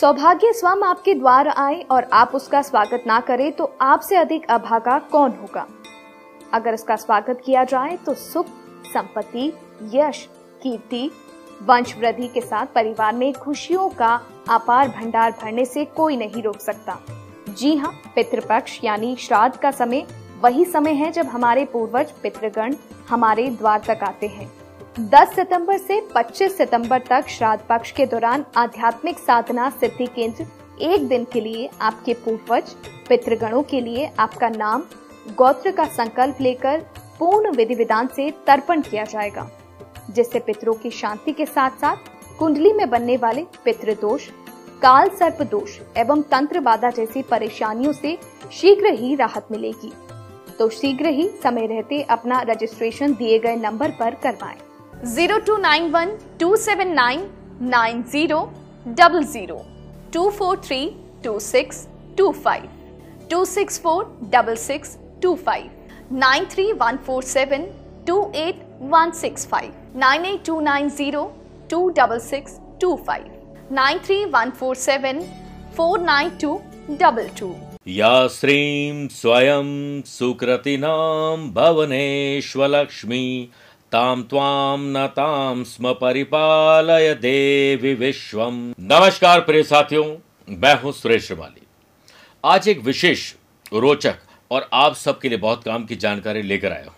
सौभाग्य स्वयं आपके द्वार आए और आप उसका स्वागत ना करें तो आपसे अधिक अभागा कौन होगा? अगर इसका स्वागत किया जाए तो सुख, संपत्ति, यश, कीर्ति वंश वृद्धि के साथ परिवार में खुशियों का अपार भंडार भरने से कोई नहीं रोक सकता। जी हाँ पितृपक्ष यानी श्राद्ध का समय वही समय है जब हमारे पूर्वज, पितृगण हमारे द्वार तक आते हैं। 10 सितंबर से 25 सितंबर तक श्राद्ध पक्ष के दौरान आध्यात्मिक साधना सिद्धि केंद्र एक दिन के लिए आपके पूर्वज, पितृगणों के लिए आपका नाम, गोत्र का संकल्प लेकर पूर्ण विधि विधान से तर्पण किया जाएगा, जिससे पितरों की शांति के साथ साथ कुंडली में बनने वाले पितृदोष काल सर्प दोष एवं तंत्र बाधा जैसी परेशानियों से शीघ्र ही राहत मिलेगी तो शीघ्र ही समय रहते अपना रजिस्ट्रेशन दिए गए नंबर पर करवाएँ। Zero two nine one two seven nine nine zero double zero two four three two six two five two six four double six two five nine three one four seven two eight one six five nine eight two nine zero two double six two five nine three one four seven four nine two double two या श्रीं स्वयं सुकृतिनां भवनेष्वलक्ष्मी ताम त्वाम न ताम स्म परिपालय देवी विश्वम। नमस्कार प्रिय साथियों, मैं हूँ सुरेश श्रीमाली। आज एक विशेष रोचक और आप सबके लिए बहुत काम की जानकारी लेकर आया हूँ।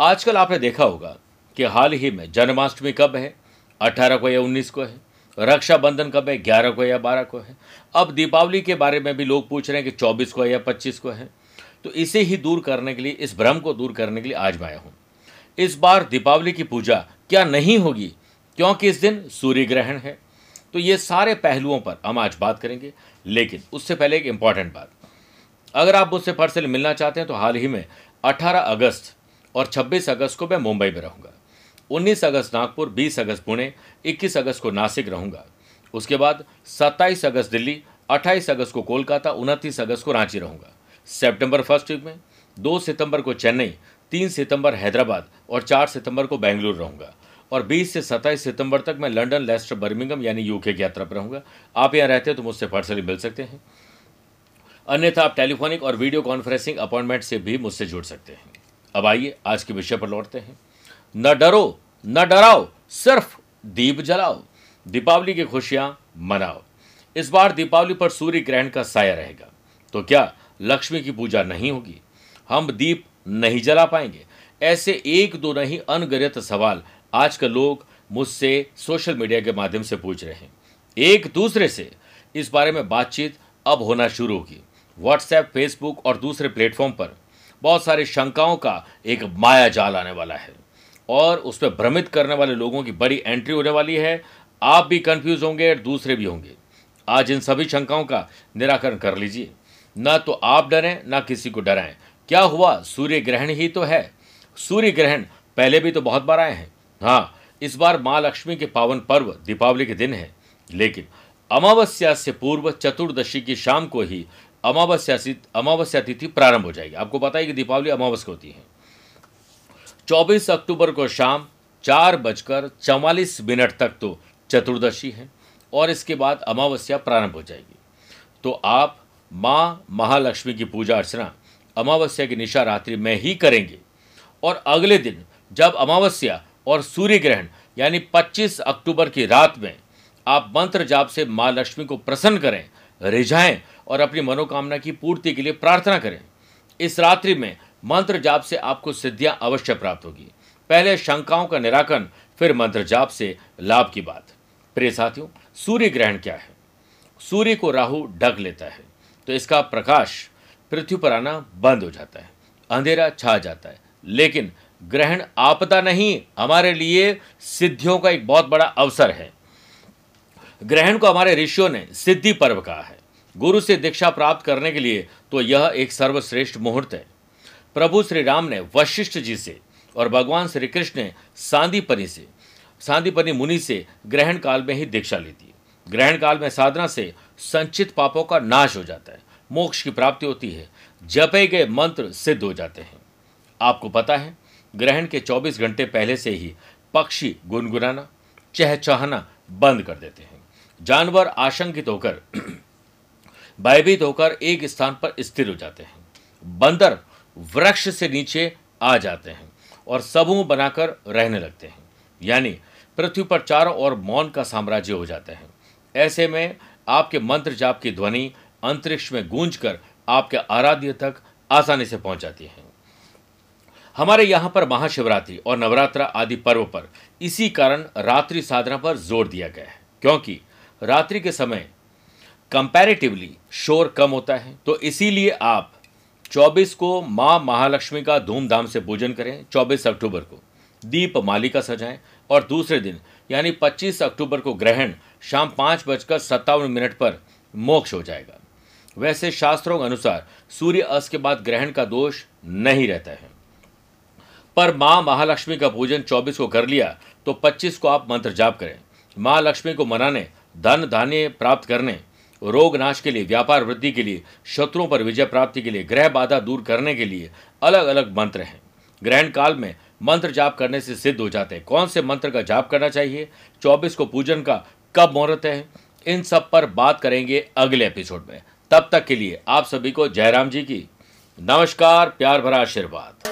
आजकल आपने देखा होगा कि हाल ही में जन्माष्टमी कब है? 18 को या 19 को है? रक्षाबंधन कब है? 11 को या 12 को है? अब दीपावली के बारे में भी लोग पूछ रहे हैं कि 24 को है या 25 को है। तो इसे ही दूर करने के लिए, इस भ्रम को दूर करने के लिए आज मैं आया हूँ। इस बार दीपावली की पूजा क्या नहीं होगी? क्योंकि इस दिन सूर्य ग्रहण है। तो ये सारे पहलुओं पर हम आज बात करेंगे। लेकिन उससे पहले एक इंपॉर्टेंट बात। अगर आप मुझसे पर्सनली मिलना चाहते हैं तो हाल ही में 18 अगस्त और 26 अगस्त को मैं मुंबई में रहूँगा। 19 अगस्त नागपुर 20 अगस्त पुणे 21 अगस्त को नासिक रहूँगा। उसके बाद 27 अगस्त दिल्ली 28 अगस्त को कोलकाता 29 अगस्त को रांची रहूँगा। सितंबर फ़र्स्ट वीक में 2 सितंबर को चेन्नई 3 सितंबर हैदराबाद और 4 सितंबर को बेंगलुरु रहूँगा। और 20 से 27 सितंबर तक मैं लंदन लेस्टर, बर्मिंगम यानी यूके की यात्रा पर रहूँगा। आप यहाँ रहते हैं तो मुझसे पर्सनली मिल सकते हैं। अन्यथा आप टेलीफोनिक और वीडियो कॉन्फ्रेंसिंग अपॉइंटमेंट से भी मुझसे जुड़ सकते हैं। अब आइए, आज के विषय पर लौटते हैं। न डरो, न डराओ, सिर्फ़ दीप जलाओ। दीपावली की खुशियाँ मनाओ। इस बार दीपावली पर सूर्य ग्रहण का साया रहेगा। तो क्या लक्ष्मी की पूजा नहीं होगी? हम दीप नहीं जला पाएँगे। ऐसे एक दो नहीं अनगणित सवाल आज आजकल लोग मुझसे सोशल मीडिया के माध्यम से पूछ रहे हैं। एक दूसरे से इस बारे में बातचीत अब होना शुरू होगी। व्हाट्सएप फेसबुक और दूसरे प्लेटफॉर्म पर बहुत सारी शंकाओं का एक माया जाल आने वाला है और उस पर भ्रमित करने वाले लोगों की बड़ी एंट्री होने वाली है। आप भी कंफ्यूज होंगे और दूसरे भी होंगे। आज इन सभी शंकाओं का निराकरण कर लीजिए। न तो आप डरें, ना किसी को डराएँ। क्या हुआ? सूर्य ग्रहण ही तो है। सूर्य ग्रहण पहले भी तो बहुत बार आए हैं। हाँ इस बार माँ लक्ष्मी के पावन पर्व दीपावली के दिन है। लेकिन अमावस्या से पूर्व चतुर्दशी की शाम को ही अमावस्या अमावस्या तिथि प्रारंभ हो जाएगी। आपको पता है कि दीपावली अमावस्या होती है। 24 अक्टूबर को शाम चार बजकर चवालीस मिनट तक तो चतुर्दशी है और इसके बाद अमावस्या प्रारंभ हो जाएगी। तो आप माँ महालक्ष्मी की पूजा अर्चना अमावस्या की निशा रात्रि में ही करेंगे। और अगले दिन, जब अमावस्या और सूर्य ग्रहण यानी 25 अक्टूबर की रात में, आप मंत्र जाप से माँ लक्ष्मी को प्रसन्न करें, रिझाएँ और अपनी मनोकामना की पूर्ति के लिए प्रार्थना करें। इस रात्रि में मंत्र जाप से आपको सिद्धियाँ अवश्य प्राप्त होगी। पहले शंकाओं का निराकरण, फिर मंत्र जाप से लाभ की बात। प्रिय साथियों सूर्य ग्रहण क्या है? सूर्य को राहु ढक लेता है तो इसका प्रकाश पृथ्वी पर आना बंद हो जाता है, अंधेरा छा जाता है। लेकिन ग्रहण आपदा नहीं, हमारे लिए सिद्धियों का एक बहुत बड़ा अवसर है। ग्रहण को हमारे ऋषियों ने सिद्धि पर्व कहा है। गुरु से दीक्षा प्राप्त करने के लिए तो यह एक सर्वश्रेष्ठ मुहूर्त है। प्रभु श्री राम ने वशिष्ठ जी से और भगवान श्री कृष्ण ने सांदीपनी से, सांदीपनी मुनि से ग्रहण काल में ही दीक्षा ली थी। ग्रहण काल में साधना से संचित पापों का नाश हो जाता है। मोक्ष की प्राप्ति होती है। जपे गए मंत्र सिद्ध हो जाते हैं। आपको पता है, ग्रहण के 24 घंटे पहले से ही पक्षी गुनगुनाना, चहचहाना बंद कर देते हैं। जानवर आशंकित होकर, भयभीत होकर एक स्थान पर स्थिर हो जाते हैं। बंदर वृक्ष से नीचे आ जाते हैं और समूह बनाकर रहने लगते हैं। यानी पृथ्वी पर चारों ओर मौन का साम्राज्य हो जाता है। ऐसे में आपके मंत्र जाप की ध्वनि अंतरिक्ष में गूंज कर आपके आराध्य तक आसानी से पहुँच जाती है। हमारे यहाँ पर महाशिवरात्रि और नवरात्रा आदि पर्व पर इसी कारण रात्रि साधना पर ज़ोर दिया गया है, क्योंकि रात्रि के समय कंपैरेटिवली शोर कम होता है तो इसीलिए आप 24 को माँ महालक्ष्मी का धूमधाम से पूजन करें 24 अक्टूबर को। दीप मालिका सजाएँ और दूसरे दिन, यानी 25 अक्टूबर को ग्रहण शाम पाँच बजकर सत्तावन मिनट पर मोक्ष हो जाएगा। वैसे शास्त्रों के अनुसार सूर्य अस्त के बाद ग्रहण का दोष नहीं रहता है। पर माँ महालक्ष्मी का पूजन 24 को कर लिया तो 25 को आप मंत्र जाप करें। माँ लक्ष्मी को मनाने, धन धान्य प्राप्त करने, रोग नाश के लिए, व्यापार वृद्धि के लिए, शत्रुओं पर विजय प्राप्ति के लिए ग्रह बाधा दूर करने के लिए अलग अलग मंत्र हैं। ग्रहण काल में मंत्र जाप करने से सिद्ध हो जाते हैं। कौन से मंत्र का जाप करना चाहिए? 24 को पूजन का कब मुहूर्त है? इन सब पर बात करेंगे अगले एपिसोड में। तब तक के लिए आप सभी को जयराम जी की। नमस्कार, प्यार भरा आशीर्वाद।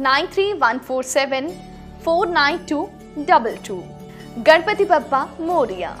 nine three one four seven four nine two double two Ganpati Bappa Morya